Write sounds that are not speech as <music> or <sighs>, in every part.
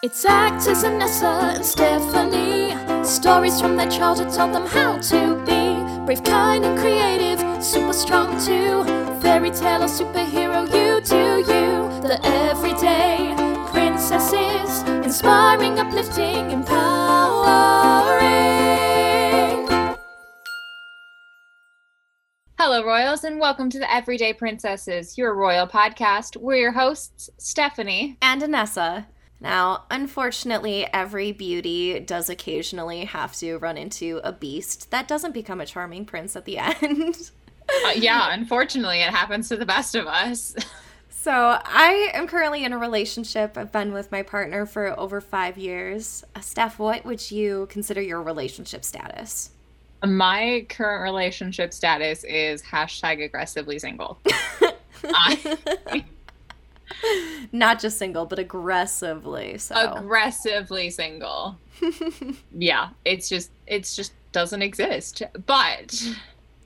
It's actors Anessa and Stephanie. Stories from their childhood taught them how to be brave, kind, and creative. Super strong too. Fairy tale or superhero, you do you. The everyday princesses, inspiring, uplifting, empowering. Hello, Royals, and welcome to the Everyday Princesses, your royal podcast. We're your hosts, Stephanie. and Anessa. Now, unfortunately, every beauty does occasionally have to run into a beast that doesn't become a charming prince at the <laughs> end. Uh, yeah, unfortunately, it happens to the best of us. <laughs> so, I am currently in a relationship. I've been with my partner for over five years. Uh, Steph, what would you consider your relationship status? My current relationship status is hashtag aggressively single. <laughs> I- Not just single, but aggressively. So, aggressively single. yeah, it's just it's just doesn't exist. But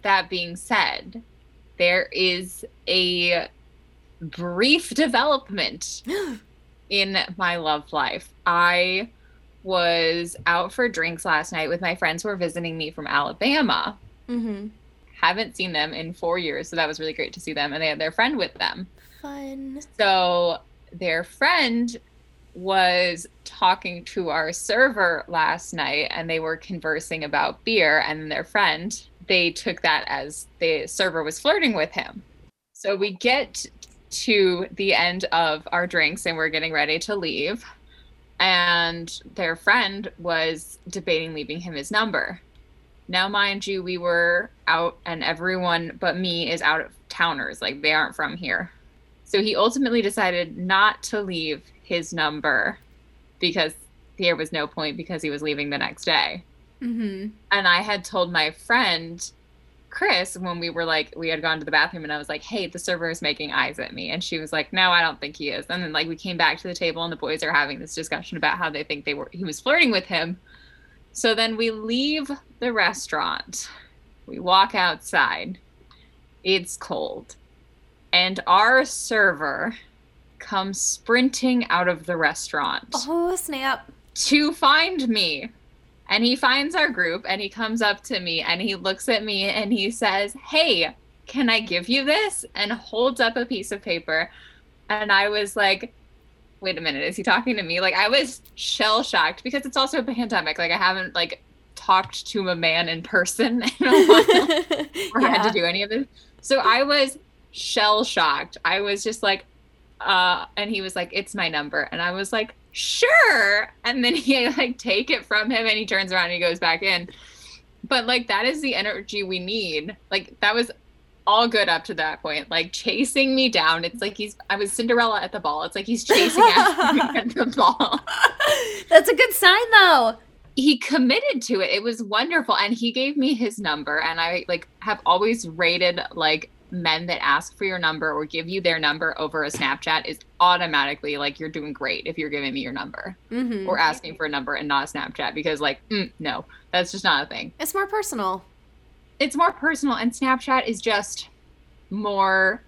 that being said, there is a brief development <gasps> in my love life. I was out for drinks last night with my friends who were visiting me from Alabama. hmm Haven't seen them in 4 years, so that was really great to see them and they had their friend with them. Fun. So their friend was talking to our server last night and they were conversing about beer and their friend they took that as the server was flirting with him. So we get to the end of our drinks and we're getting ready to leave and their friend was debating leaving him his number. Now mind you we were out and everyone but me is out of towners like they aren't from here. So he ultimately decided not to leave his number because there was no point because he was leaving the next day. hmm And I had told my friend Chris when we were like we had gone to the bathroom and I was like, "Hey, the server is making eyes at me." And she was like, "No, I don't think he is." And then like we came back to the table and the boys are having this discussion about how they think they were he was flirting with him. So then we leave the restaurant. We walk outside. It's cold. And our server comes sprinting out of the restaurant Oh, snap. to find me. And he finds our group and he comes up to me and he looks at me and he says, Hey, can I give you this? And holds up a piece of paper. And I was like, Wait a minute, is he talking to me? Like I was shell shocked because it's also a pandemic. Like I haven't like talked to a man in person in a while <laughs> or had to do any of this. So I was shell shocked. I was just like, uh, and he was like, it's my number. And I was like, sure. And then <laughs> he like take it from him and he turns around and he goes back in. But like that is the energy we need. Like that was all good up to that point. Like chasing me down. It's like he's I was Cinderella at the ball. It's like he's chasing after <laughs> me at the ball That's a good sign, though. he committed to it. It was wonderful. And he gave me his number. And I like have always rated like men that ask for your number or give you their number over a Snapchat is automatically like you're doing great if you're giving me your number hmm or asking for a number and not a Snapchat because like mm, no, that's just not a thing. It's more personal. It's more personal and Snapchat is just more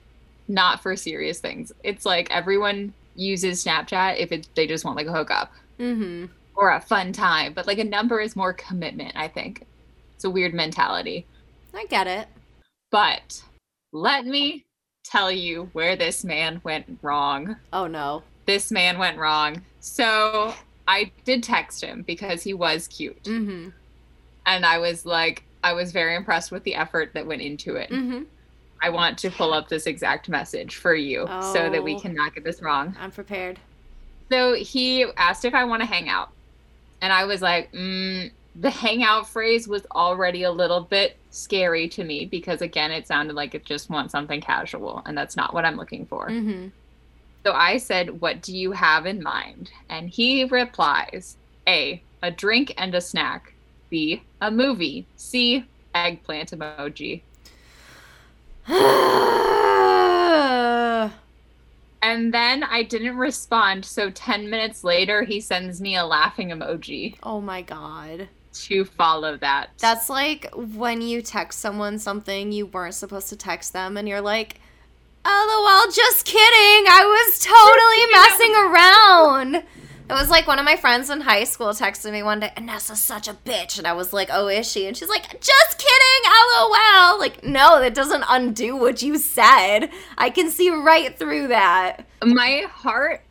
not for serious things. It's like everyone uses Snapchat if it, they just want like a hookup hmm or a fun time, but like a number is more commitment, I think. It's a weird mentality. I get it. But let me tell you where this man went wrong. Oh, no. This man went wrong. So I did text him because he was cute. hmm And I was like, I was very impressed with the effort that went into it. hmm I want to pull up this exact message for you so that we Oh. cannot get this wrong. I'm prepared. So he asked if I want to hang out. And I was like, mm, the hangout phrase was already a little bit scary to me because, again, it sounded like it just wants something casual. And that's not what I'm looking for. hmm So I said, What do you have in mind? And he replies A, a drink and a snack. B, a movie. C, eggplant emoji. <sighs> And then I didn't respond. So 10 minutes later, he sends me a laughing emoji oh my god. To follow that. That's like when you text someone something you weren't supposed to text them and you're like, LOL, just kidding. I was totally <laughs> messing around. It was like one of my friends in high school texted me one day, Anessa's such a bitch. And I was like, oh, is she? And she's like, just kidding, lol. Like, no, that doesn't undo what you said. I can see right through that. My heart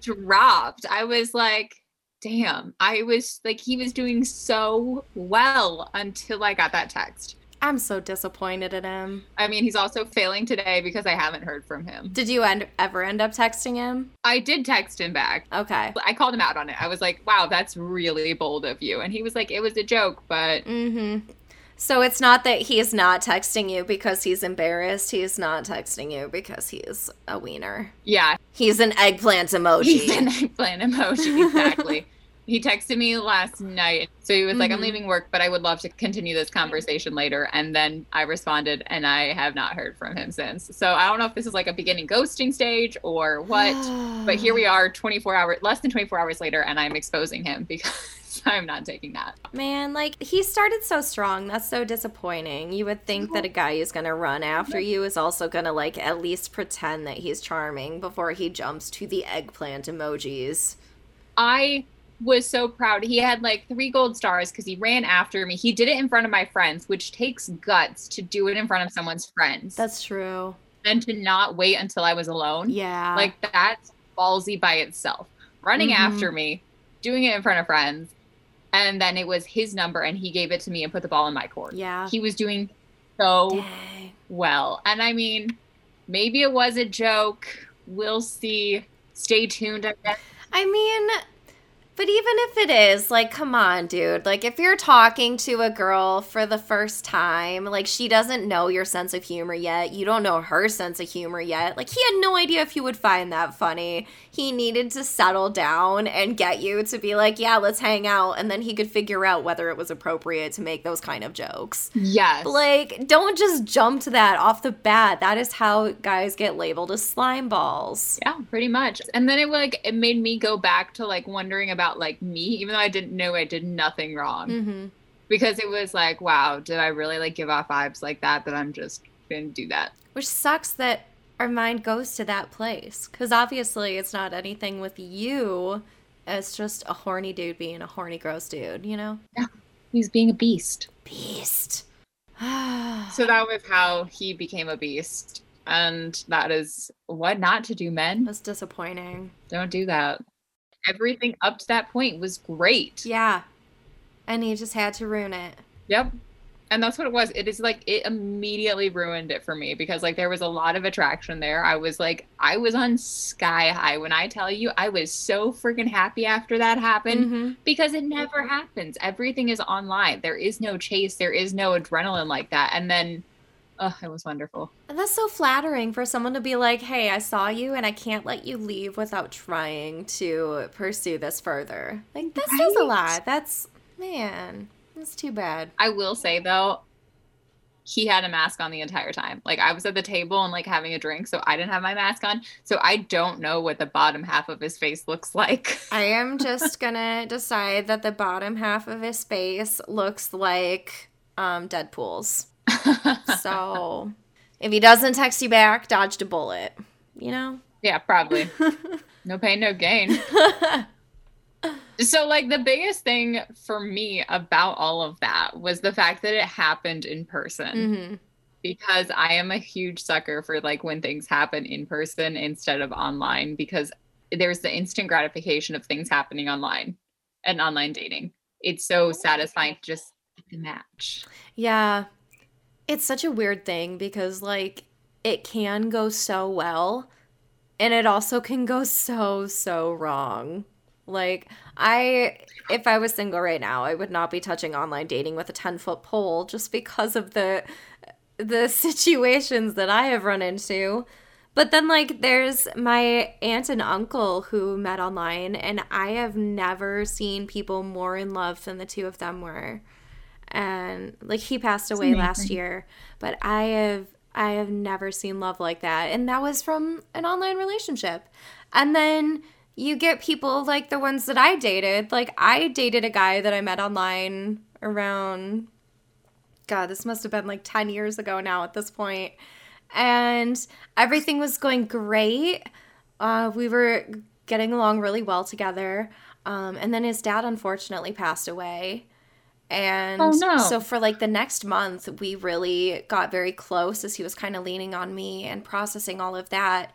dropped. I was like, damn. I was like, he was doing so well until I got that text. I'm so disappointed in him. I mean, he's also failing today because I haven't heard from him. Did you end, ever end up texting him? I did text him back. Okay. I called him out on it. I was like, wow, that's really bold of you. And he was like, it was a joke, but. Mm-hmm. So it's not that he's not texting you because he's embarrassed. He's not texting you because he's a wiener. Yeah. He's an eggplant emoji. He's an eggplant emoji, exactly. <laughs> he texted me last night. So he was mm-hmm. like, I'm mm-hmm. leaving work, but I would love to continue this conversation later. And then I responded, and I have not heard from him since. So I don't know if this is like a beginning ghosting stage or what, but here we <sighs> are 24 hours, less than 24 hours later, and I'm exposing him <laughs> because I'm not taking that. Man, like he started so strong. That's so disappointing. You would think that a guy who's gonna run after you is also gonna like at least pretend that he's charming before he jumps to the eggplant emojis. I was so proud. He had like three gold stars because he ran after me. He did it in front of my friends, which takes guts to do it in front of someone's friends. That's true. And to not wait until I was alone. Yeah. Like that's ballsy by itself. Running mm-hmm. after me, doing it in front of friends. And then it was his number and he gave it to me and put the ball in my court. Yeah. He was doing so Dang. well. And I mean, maybe it was a joke. We'll see. Stay tuned, I guess. I mean, but even if it is, like, come on, dude. Like, if you're talking to a girl for the first time, like, she doesn't know your sense of humor yet. You don't know her sense of humor yet. Like, he had no idea if you would find that funny. He needed to settle down and get you to be like, yeah, let's hang out. And then he could figure out whether it was appropriate to make those kind of jokes. Yes. Like, don't just jump to that off the bat. That is how guys get labeled as slime balls. Yeah, pretty much. And then it, like, it made me go back to, like, wondering about about like me, even though I didn't know I did nothing wrong. Mm-hmm. Because it was like, wow, did I really like give off vibes like that? That I'm just gonna do that. Which sucks that our mind goes to that place. Because obviously it's not anything with you. It's just a horny dude being a horny, gross dude, you know? Yeah. He's being a beast. Beast. <sighs> so that was how he became a beast. And that is what not to do, men. That's disappointing. Don't do that everything up to that point was great. Yeah. And he just had to ruin it. Yep. And that's what it was. It is like it immediately ruined it for me because like there was a lot of attraction there. I was like I was on sky high when I tell you I was so freaking happy after that happened mm-hmm. because it never happens. Everything is online. There is no chase, there is no adrenaline like that. And then Oh, it was wonderful. And that's so flattering for someone to be like, hey, I saw you and I can't let you leave without trying to pursue this further. Like, that right? says a lot. That's, man, that's too bad. I will say, though, he had a mask on the entire time. Like, I was at the table and, like, having a drink, so I didn't have my mask on. So I don't know what the bottom half of his face looks <laughs> like. I am just gonna decide that the bottom half of his face looks like um, Deadpool's. So if he doesn't text you back, dodged a bullet. You know? Yeah, probably. <laughs> no pain, no gain. so like the biggest thing for me about all of that was the fact that it happened in person. Mm-hmm. Because I am a huge sucker for like when things happen in person instead of online because there's the instant gratification of things happening online and online dating. It's so satisfying to just the match. Yeah. It's such a weird thing because, like, it can go so well and it also can go so, so wrong. Like, I, if I was single right now, I would not be touching online dating with a 10 foot pole just because of the, the <laughs> situations that I have run into. But then, like, there's my aunt and uncle who met online, and I have never seen people more in love than the two of them were and like he passed away last year but i have i have never seen love like that and that was from an online relationship and then you get people like the ones that i dated like i dated a guy that i met online around god this must have been like 10 years ago now at this point and everything was going great uh, we were getting along really well together. Um, and then his dad unfortunately passed away. And Oh, no. so for like the next month, we really got very close as he was kind of leaning on me and processing all of that.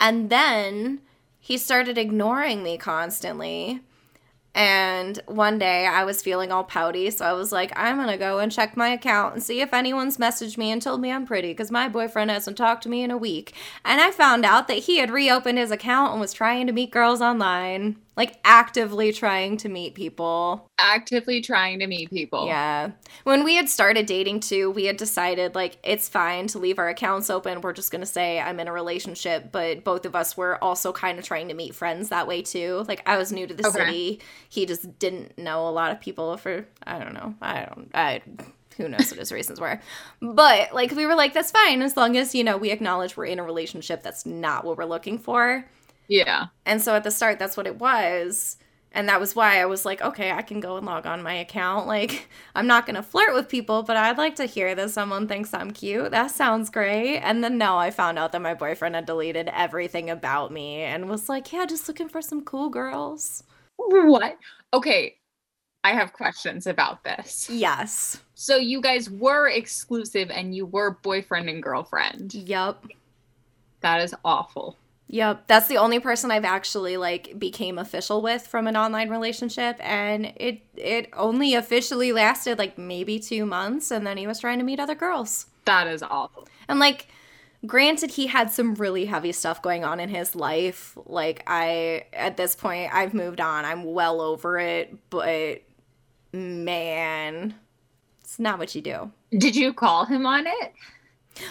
And then he started ignoring me constantly. And one day I was feeling all pouty, so I was like, I'm gonna go and check my account and see if anyone's messaged me and told me I'm pretty because my boyfriend hasn't talked to me in a week. And I found out that he had reopened his account and was trying to meet girls online, like actively trying to meet people. Actively trying to meet people. Yeah. When we had started dating too, we had decided like it's fine to leave our accounts open. We're just going to say I'm in a relationship, but both of us were also kind of trying to meet friends that way too. Like I was new to the Okay. city. He just didn't know a lot of people for I don't know. I don't I who knows what his reasons were. But like we were like that's fine as long as, you know, we acknowledge we're in a relationship. That's not what we're looking for. Yeah. And so at the start, that's what it was. And that was why I was like, okay, I can go and log on my account. <laughs> Like, I'm not going to flirt with people, but I'd like to hear that someone thinks I'm cute. That sounds great. And then no, I found out that my boyfriend had deleted everything about me and was like, yeah, just looking for some cool girls. What? Okay. I have questions about this. Yes. So you guys were exclusive and you were boyfriend and girlfriend. Yep. That is awful. Yep, that's the only person I've actually like became official with from an online relationship and it it only officially lasted like maybe 2 months and then he was trying to meet other girls. That is awful. And like granted he had some really heavy stuff going on in his life. Like I at this point I've moved on. I'm well over it, but man, it's not what you do. Did you call him on it?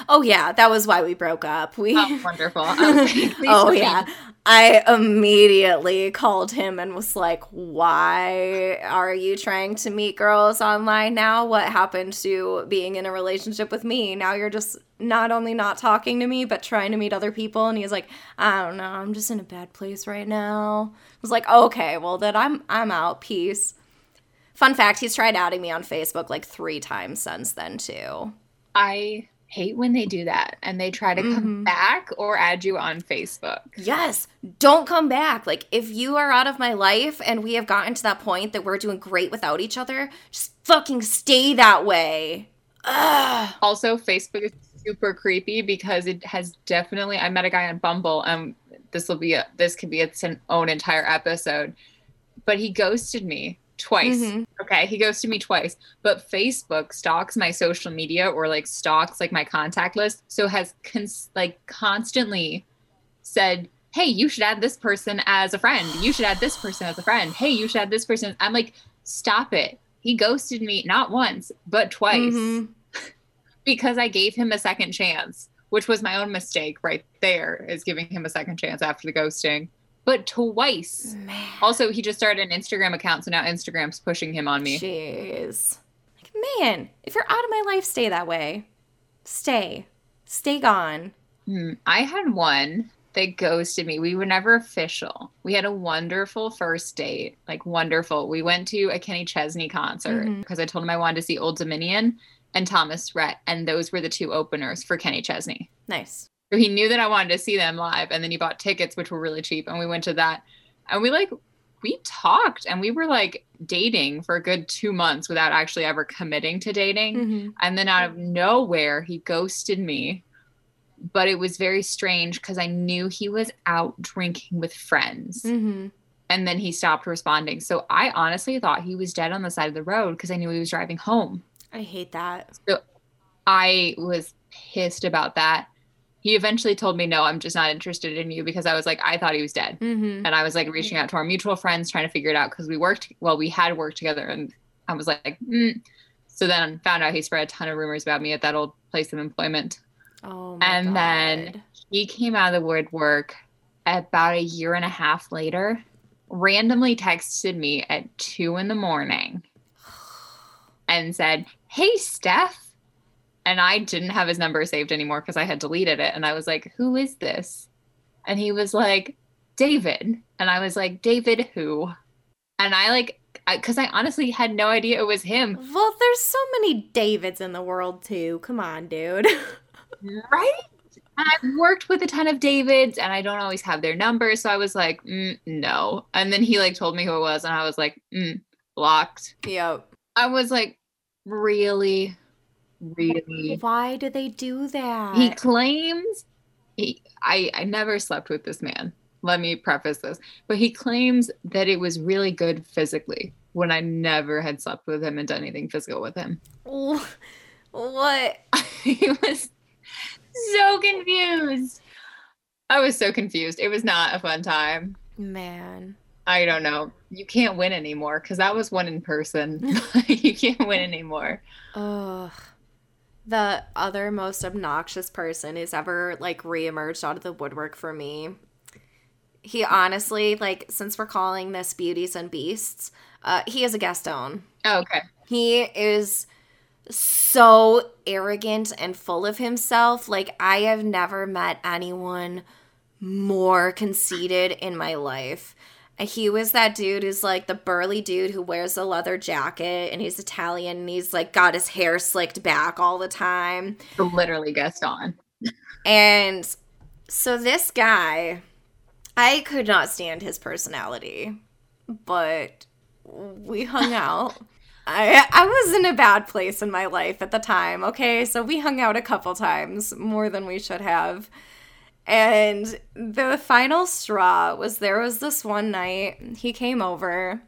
Oh yeah, that was why we broke up. We Oh, wonderful. I was like, please Oh yeah. I immediately called him and was like, "Why are you trying to meet girls online now? What happened to being in a relationship with me? Now you're just not only not talking to me but trying to meet other people." And he was like, "I don't know. I'm just in a bad place right now." I was like, "Okay, well then I'm I'm out. Peace." Fun fact, he's tried adding me on Facebook like 3 times since then too. I hate when they do that and they try to come Mhm. back or add you on Facebook. Yes, don't come back. Like, if you are out of my life and we have gotten to that point that we're doing great without each other, just fucking stay that way. Ugh. Also, Facebook is super creepy because it has definitely. I met a guy on Bumble, and this will be a this could be its an own entire episode, but he ghosted me twice. Mhm. Okay, he goes to me twice, but Facebook stalks my social media or like stalks like my contact list, so has cons- like constantly said, "Hey, you should add this person as a friend. You should add this person as a friend. Hey, you should add this person." I'm like, "Stop it." He ghosted me not once, but twice Mhm. <laughs> because I gave him a second chance, which was my own mistake right there, is giving him a second chance after the ghosting. But twice. Man. Also, he just started an Instagram account, so now Instagram's pushing him on me. Jeez. Like, man, if you're out of my life, stay that way. Stay. Stay gone. Hmm, I had one that ghosted me. We were never official. We had a wonderful first date, like wonderful. We went to a Kenny Chesney concert because I told him I wanted to see Old Dominion and Thomas Rhett, and those were the two openers for Kenny Chesney. Nice. So he knew that I wanted to see them live, and then he bought tickets, which were really cheap, and we went to that. And we like we talked, and we were like dating for a good two months without actually ever committing to dating. Mhm. And then out of nowhere, he ghosted me. But it was very strange because I knew he was out drinking with friends. Mhm. And then he stopped responding. So I honestly thought he was dead on the side of the road because I knew he was driving home. I hate that. I was pissed about that. He eventually told me, No, I'm just not interested in you because I was like, I thought he was dead. Mhm. And I was like reaching out to our mutual friends, trying to figure it out because we worked, well, we had worked together. And I was like, mm. So then found out he spread a ton of rumors about me at that old place of employment. Oh my And then- He came out of the woodwork about a year and a half later, randomly texted me at two in the morning <sighs> and said, Hey, Steph. And I didn't have his number saved anymore because I had deleted it. And I was like, Who is this? And he was like, David. And I was like, David who? And I like, because I, honestly had no idea it was him. Well, there's so many Davids in the world too. Come on, dude. <laughs> Right? And I've worked with a ton of Davids and I don't always have their numbers. So I was like, mm, no. And then he like told me who it was and I was like, mm, blocked. Yep. I was like, really? Really? Why do they do that? He claims he, I, I never slept with this man. Let me preface this. But he claims that it was really good physically when I never had slept with him and done anything physical with him. What? <laughs> he was so confused. I was so confused. It was not a fun time. Man. I don't know. You can't win anymore because that was one in person. <laughs> you can't win anymore. Ugh. The other most obnoxious person who's ever like reemerged out of the woodwork for me. He honestly, like, since we're calling this Beauties and Beasts, uh, he is a Gaston. Oh, okay. He is so arrogant and full of himself. Like, I have never met anyone more conceited in my life. He was that dude who's like the burly dude who wears a leather jacket and he's Italian and he's like got his hair slicked back all the time. Literally Gaston. and so this guy, I could not stand his personality, but we hung <laughs> out. I I was in a bad place in my life at the time. Okay, so we hung out a couple times more than we should have. And the final straw was there was this one night he came over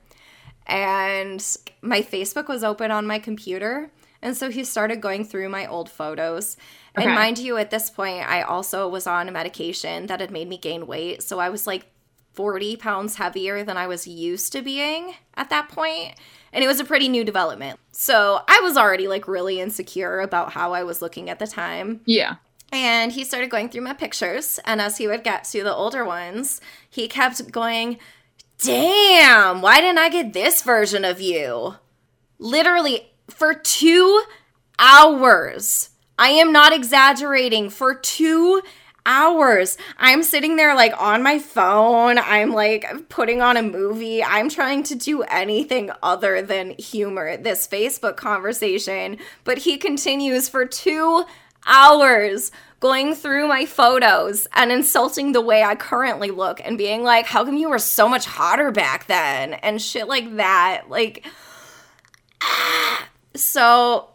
and my Facebook was open on my computer. And so he started going through my old photos. Okay. And mind you, at this point, I also was on a medication that had made me gain weight. So I was like 40 pounds heavier than I was used to being at that point. And it was a pretty new development. So I was already like really insecure about how I was looking at the time. Yeah. And he started going through my pictures. And as he would get to the older ones, he kept going, Damn, why didn't I get this version of you? Literally, for two hours. I am not exaggerating. For two hours. I'm sitting there like on my phone. I'm like putting on a movie. I'm trying to do anything other than humor this Facebook conversation. But he continues for two hours going through my photos and insulting the way I currently look and being like, how come you were so much hotter back then? And shit like that. Like, ah. so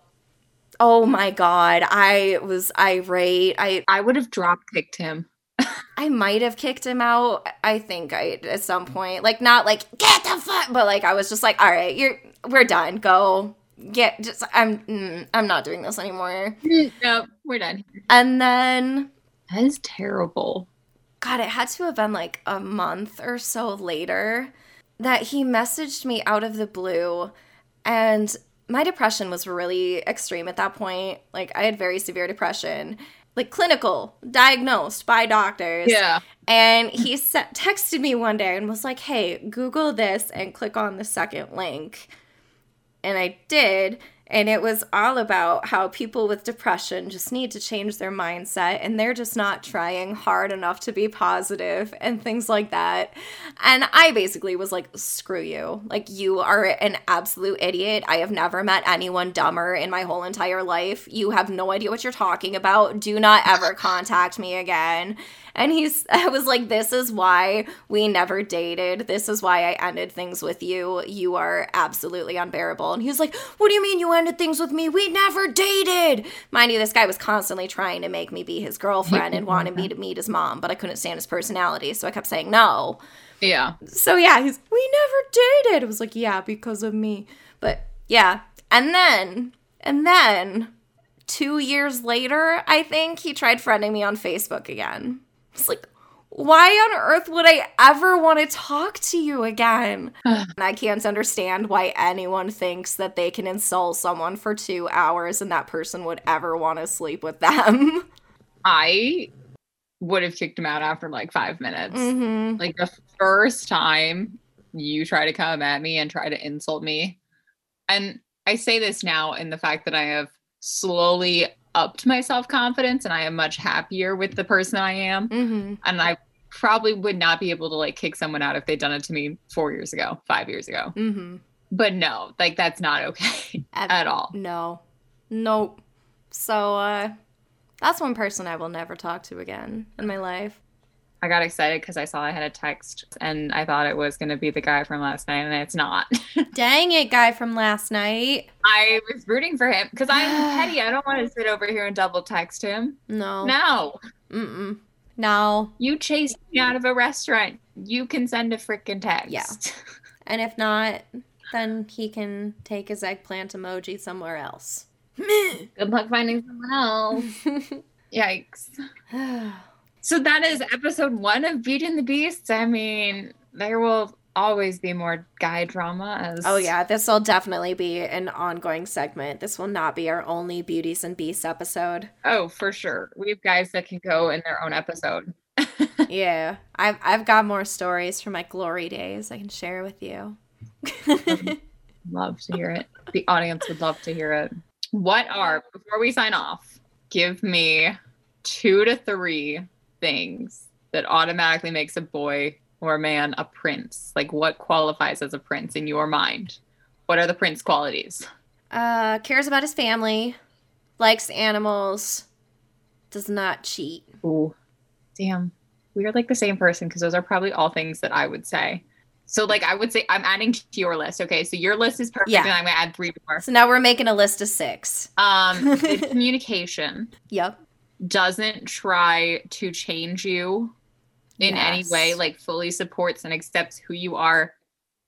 oh my god i was irate i i would have drop kicked him <laughs> i might have kicked him out i think i at some point like not like get the fuck but like i was just like all right you're we're done go get just i'm mm, i'm not doing this anymore nope we're done and then that is terrible god it had to have been like a month or so later that he messaged me out of the blue and my depression was really extreme at that point. Like I had very severe depression, like clinical, diagnosed by doctors. Yeah. And he texted me one day and was like, "Hey, Google this and click on the second link." And I did, and it was all about how people with depression just need to change their mindset and they're just not trying hard enough to be positive and things like that. And I basically was like, screw you. Like, you are an absolute idiot. I have never met anyone dumber in my whole entire life. You have no idea what you're talking about. Do not ever contact me again. And he's, <laughs> I was like, this is why we never dated. This is why I ended things with you. You are absolutely unbearable. And he was like, what do you mean you ended things with me? We never dated. Mind you, this guy was constantly trying to make me be his girlfriend and wanted me to meet his mom, but I couldn't stand his personality. So I kept saying no. Yeah. So yeah, he's, we never dated. It was like, yeah, because of me. But yeah. And then, and then two years later, I think he tried friending me on Facebook again. It's like, why on earth would I ever want to talk to you again? <sighs> and I can't understand why anyone thinks that they can insult someone for two hours and that person would ever want to sleep with them. I would have kicked him out after like five minutes. Mm-hmm. Like the first time you try to come at me and try to insult me. And I say this now in the fact that I have slowly upped my self confidence and I am much happier with the person I am. Mm-hmm. And I probably would not be able to like kick someone out if they'd done it to me four years ago, five years ago. Mm-hmm. But no, like that's not okay <laughs> at, at all. No, nope. So, uh, That's one person I will never talk to again in my life. I got excited because I saw I had a text and I thought it was going to be the guy from last night, and it's not. <laughs> Dang it, guy from last night. I was rooting for him because I'm <sighs> petty. I don't want to sit over here and double text him. No. No, Mm-mm. No. you chased me out of a restaurant. You can send a freaking text. Yeah. <laughs> And if not, then he can take his eggplant emoji somewhere else. Good luck finding someone else. <laughs> Yikes. <sighs> <sighs> So that is episode one of Beauty and the Beast. I mean, there will always be more guy drama as oh yeah, this will definitely be an ongoing segment. This will not be our only Beauties and Beasts episode. Oh, for sure. We have guys that can go in their own episode. <laughs> yeah. I've I've got more stories from my glory days I can share with you. <laughs> love to hear it. The audience would love to hear it. What are before we sign off, give me two to three things that automatically makes a boy or a man a prince. Like what qualifies as a prince in your mind? What are the prince qualities? Uh cares about his family, likes animals, does not cheat. Ooh, damn. We are like the same person because those are probably all things that I would say. So, like, I would say I'm adding to your list. Okay, so your list is perfect, Yeah. and I'm gonna add three more. So now we're making a list of six. Um, <laughs> communication Yep. Doesn't try to change you in any way, like fully supports and accepts who you are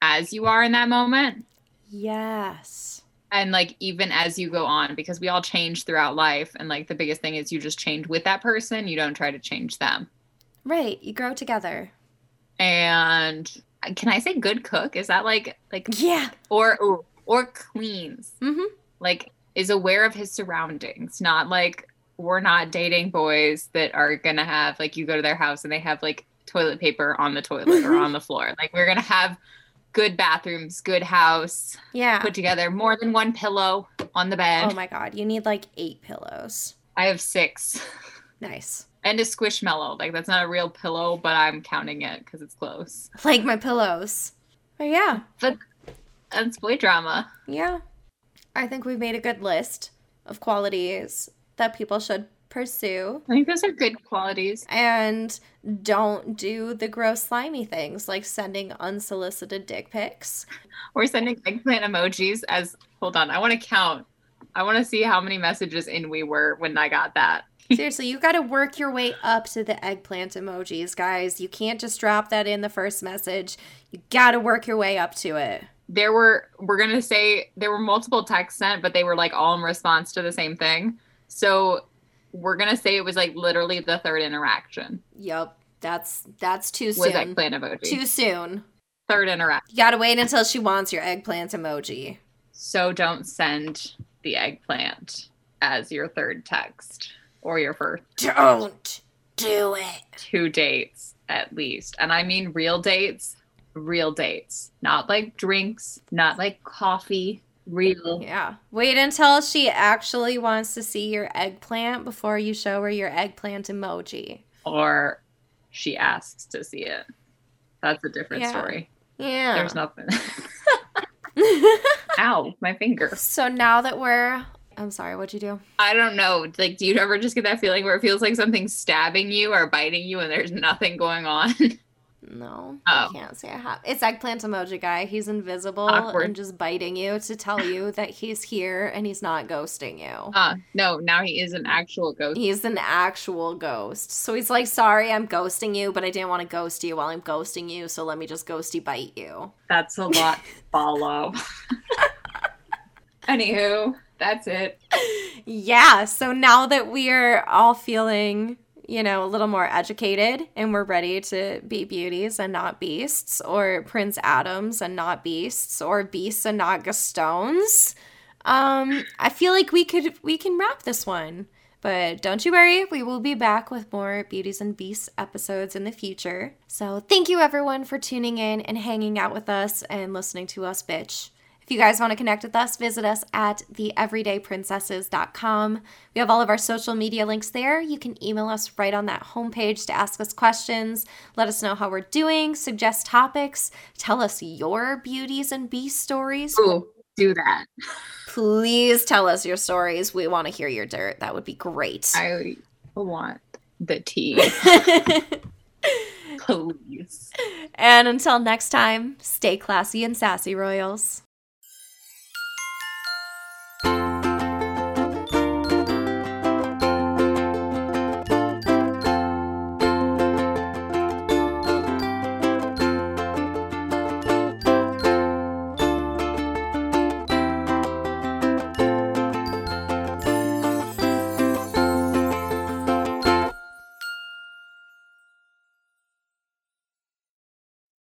as you are in that moment. Yes. And like even as you go on, because we all change throughout life, and like the biggest thing is you just change with that person. You don't try to change them. Right. You grow together. And can I say good cook? Is that like like Yeah. or or, or cleans? Mm-hmm. like is aware of his surroundings not like we're not dating boys that are gonna have like you go to their house and they have like toilet paper on the toilet or mm-hmm. on the floor like we're gonna have good bathrooms good house Yeah. put together more than one pillow on the bed Oh my god. You need like eight pillows. i have six Nice. and a squishmallow like that's not a real pillow but i'm counting it because it's close Like my pillows. But yeah. that's boy drama Yeah. I think we've made a good list of qualities that people should pursue. i think those are good qualities And don't do the gross slimy things like sending unsolicited dick pics. We're sending eggplant emojis as hold on, I want to count. I want to see how many messages in we were when I got that. <laughs> Seriously, you got to work your way up to the eggplant emojis, guys. You can't just drop that in the first message. You got to work your way up to it. There were we're gonna say there were multiple texts sent, but they were like all in response to the same thing. So we're gonna say it was like literally the third interaction Yep. that's that's too was soon. eggplant emoji. Too soon. third interaction. You got to wait until she wants your eggplant emoji. So don't send the eggplant as your third text or your first Don't do it. two dates at least. And I mean real dates, real dates. Not like drinks, not like coffee, real. Yeah. Wait until she actually wants to see your eggplant before you show her your eggplant emoji. Or she asks to see it. That's a different Yeah. story. Yeah. There's nothing. <laughs> Ow, my finger. so now that we're I'm sorry, what'd you do? I don't know. Like, do you ever just get that feeling where it feels like something's stabbing you or biting you and there's nothing going on? <laughs> No, Oh. I can't say I have. It's eggplant emoji guy. He's invisible Awkward. and just biting you to tell you <laughs> that he's here and he's not ghosting you. uh, no, now he is an actual ghost. He's an actual ghost. So he's like, sorry, I'm ghosting you, but I didn't want to ghost you while I'm ghosting you, so let me just ghosty bite you. That's a lot <laughs> follow. <laughs> Anywho, that's it. Yeah, so now that we're all feeling, you know, a little more educated and we're ready to be beauties and not beasts, or Prince Adams and not beasts, or beasts and not Gastons, um, I feel like we could we can wrap this one. But don't you worry, we will be back with more Beauties and Beasts episodes in the future. So thank you everyone for tuning in and hanging out with us and listening to us bitch. If you guys want to connect with us, visit us at theeverydayprincesses.com. We have all of our social media links there. You can email us right on that homepage to ask us questions, let us know how we're doing, suggest topics, tell us your beauties and beast stories. Ooh, do that. please tell us your stories. We want to hear your dirt. That would be great. I want the tea. <laughs> Please. and until next time, stay classy and sassy, Royals.